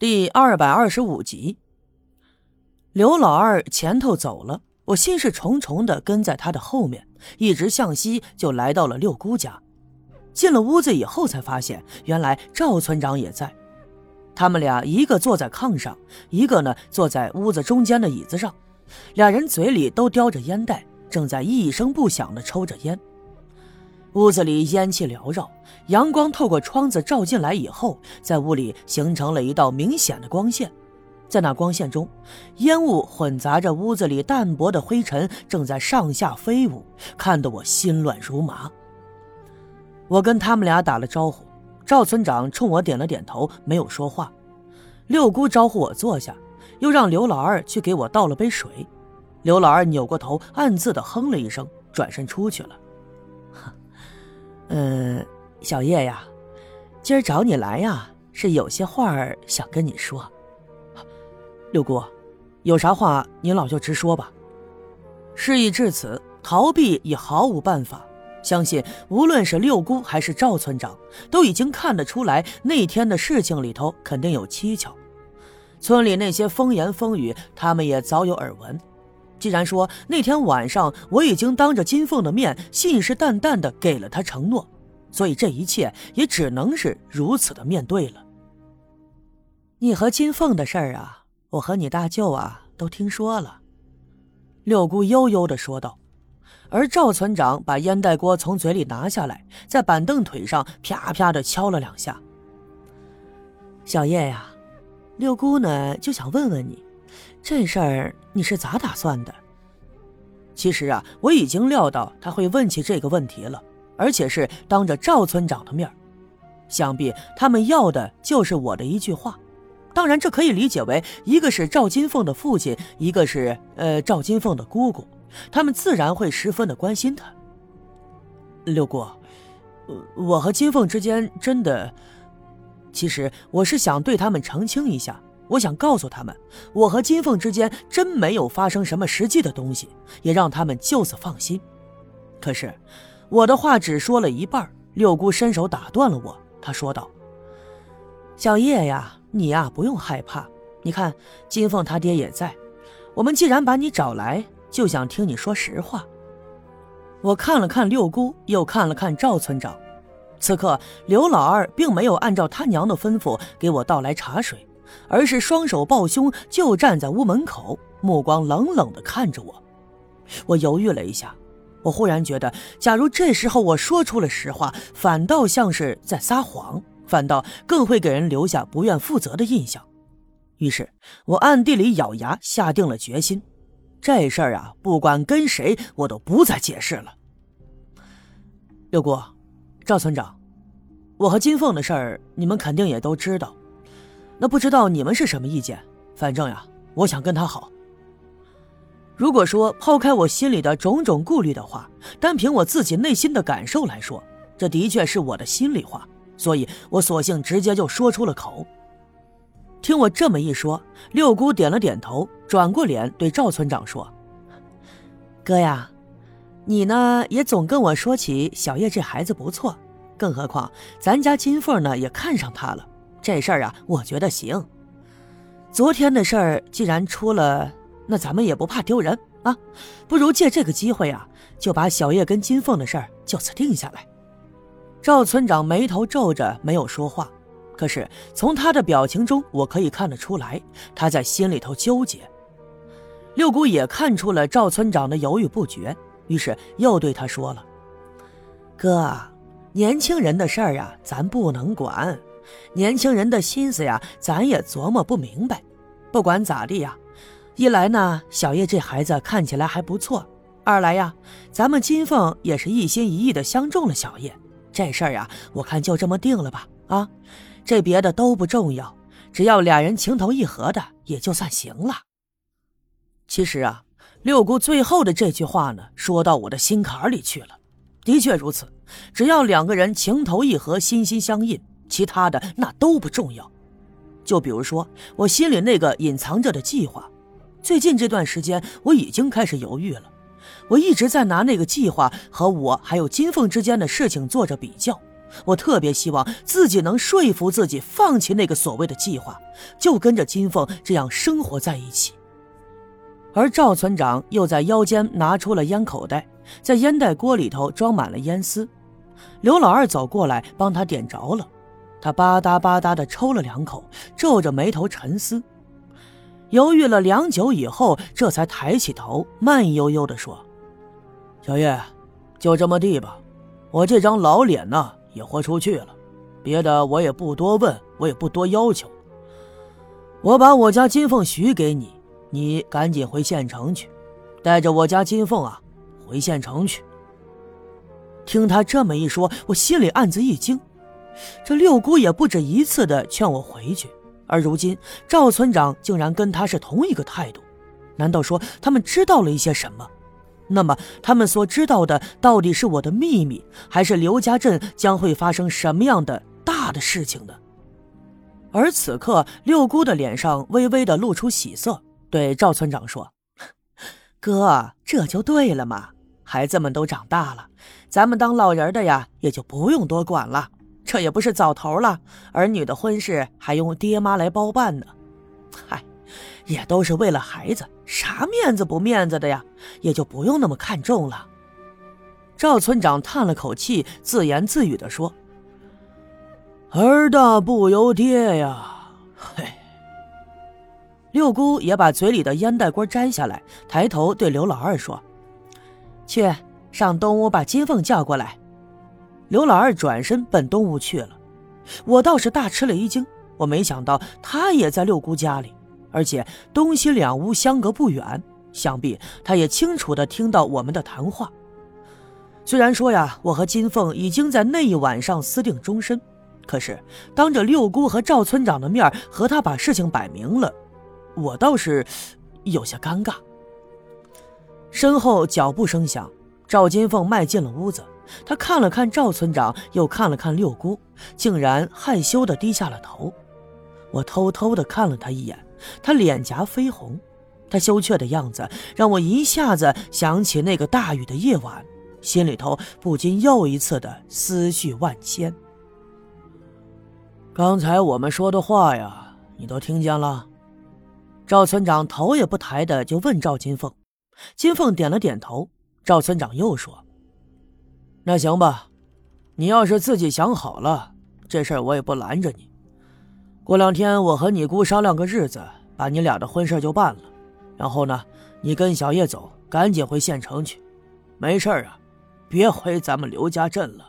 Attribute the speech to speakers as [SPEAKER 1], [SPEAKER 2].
[SPEAKER 1] 第二百二十五集，刘老二前头走了，我心事重重的跟在他的后面，一直向西就来到了六姑家。进了屋子以后，才发现原来赵村长也在。他们俩一个坐在炕上，一个呢坐在屋子中间的椅子上，俩人嘴里都叼着烟袋，正在一声不响的抽着烟。屋子里烟气缭绕，阳光透过窗子照进来以后，在屋里形成了一道明显的光线。在那光线中，烟雾混杂着屋子里淡薄的灰尘，正在上下飞舞，看得我心乱如麻。我跟他们俩打了招呼，赵村长冲我点了点头，没有说话。六姑招呼我坐下，又让刘老二去给我倒了杯水。刘老二扭过头，暗自的哼了一声，转身出去了。嗯，小叶呀，今儿找你来呀，是有些话儿想跟你说。六姑，有啥话您老就直说吧。事已至此，逃避已毫无办法。相信无论是六姑还是赵村长，都已经看得出来那天的事情里头肯定有蹊跷。村里那些风言风语，他们也早有耳闻。既然说那天晚上我已经当着金凤的面信誓旦旦的给了他承诺，所以这一切也只能是如此的面对了。你和金凤的事儿啊，我和你大舅啊都听说了。六姑悠悠的说道，而赵村长把烟袋锅从嘴里拿下来，在板凳腿上啪啪的敲了两下。小叶呀，六姑呢就想问问你。这事儿你是咋打算的？其实啊，我已经料到他会问起这个问题了，而且是当着赵村长的面想必他们要的就是我的一句话。当然，这可以理解为一个是赵金凤的父亲，一个是呃赵金凤的姑姑，他们自然会十分的关心他。六姑，我和金凤之间真的，其实我是想对他们澄清一下。我想告诉他们，我和金凤之间真没有发生什么实际的东西，也让他们就此放心。可是，我的话只说了一半，六姑伸手打断了我。她说道：“小叶呀，你呀不用害怕。你看，金凤他爹也在。我们既然把你找来，就想听你说实话。”我看了看六姑，又看了看赵村长。此刻，刘老二并没有按照他娘的吩咐给我倒来茶水。而是双手抱胸，就站在屋门口，目光冷冷地看着我。我犹豫了一下，我忽然觉得，假如这时候我说出了实话，反倒像是在撒谎，反倒更会给人留下不愿负责的印象。于是我暗地里咬牙，下定了决心：这事儿啊，不管跟谁，我都不再解释了。六姑，赵村长，我和金凤的事儿，你们肯定也都知道。那不知道你们是什么意见？反正呀，我想跟他好。如果说抛开我心里的种种顾虑的话，单凭我自己内心的感受来说，这的确是我的心里话，所以我索性直接就说出了口。听我这么一说，六姑点了点头，转过脸对赵村长说：“哥呀，你呢也总跟我说起小叶这孩子不错，更何况咱家金凤呢也看上他了。”这事儿啊，我觉得行。昨天的事儿既然出了，那咱们也不怕丢人啊，不如借这个机会啊，就把小叶跟金凤的事儿就此定下来。赵村长眉头皱着，没有说话。可是从他的表情中，我可以看得出来，他在心里头纠结。六姑也看出了赵村长的犹豫不决，于是又对他说了：“哥，年轻人的事儿啊，咱不能管。”年轻人的心思呀，咱也琢磨不明白。不管咋地呀，一来呢，小叶这孩子看起来还不错；二来呀，咱们金凤也是一心一意的相中了小叶。这事儿呀，我看就这么定了吧。啊，这别的都不重要，只要俩人情投意合的，也就算行了。其实啊，六姑最后的这句话呢，说到我的心坎里去了。的确如此，只要两个人情投意合，心心相印。其他的那都不重要，就比如说我心里那个隐藏着的计划，最近这段时间我已经开始犹豫了。我一直在拿那个计划和我还有金凤之间的事情做着比较，我特别希望自己能说服自己放弃那个所谓的计划，就跟着金凤这样生活在一起。而赵村长又在腰间拿出了烟口袋，在烟袋锅里头装满了烟丝。刘老二走过来帮他点着了，他吧嗒吧嗒的抽了两口，皱着眉头沉思，犹豫了良久以后，这才抬起头，慢悠悠的说：“小叶，就这么地吧。我这张老脸呢，也豁出去了，别的我也不多问，我也不多要求。我把我家金凤许给你，你赶紧回县城去，带着我家金凤啊，回县城去。”听他这么一说，我心里暗自一惊。这六姑也不止一次的劝我回去，而如今赵村长竟然跟他是同一个态度。难道说他们知道了一些什么？那么他们所知道的到底是我的秘密，还是刘家镇将会发生什么样的大的事情呢？而此刻，六姑的脸上微微的露出喜色，对赵村长说：“哥，这就对了嘛。”孩子们都长大了，咱们当老人的呀，也就不用多管了。这也不是早头了，儿女的婚事还用爹妈来包办呢。嗨，也都是为了孩子，啥面子不面子的呀，也就不用那么看重了。赵村长叹了口气，自言自语地说：“儿大不由爹呀。”嘿。六姑也把嘴里的烟袋锅摘下来，抬头对刘老二说。去上东屋把金凤叫过来。刘老二转身奔东屋去了。我倒是大吃了一惊，我没想到他也在六姑家里，而且东西两屋相隔不远，想必他也清楚的听到我们的谈话。虽然说呀，我和金凤已经在那一晚上私定终身，可是当着六姑和赵村长的面和他把事情摆明了，我倒是有些尴尬。身后脚步声响，赵金凤迈进了屋子。他看了看赵村长，又看了看六姑，竟然害羞的低下了头。我偷偷的看了他一眼，他脸颊绯红，他羞怯的样子让我一下子想起那个大雨的夜晚，心里头不禁又一次的思绪万千。刚才我们说的话呀，你都听见了？赵村长头也不抬的就问赵金凤。金凤点了点头。赵村长又说：“那行吧，你要是自己想好了，这事儿我也不拦着你。过两天我和你姑商量个日子，把你俩的婚事就办了。然后呢，你跟小叶走，赶紧回县城去。没事啊，别回咱们刘家镇了。”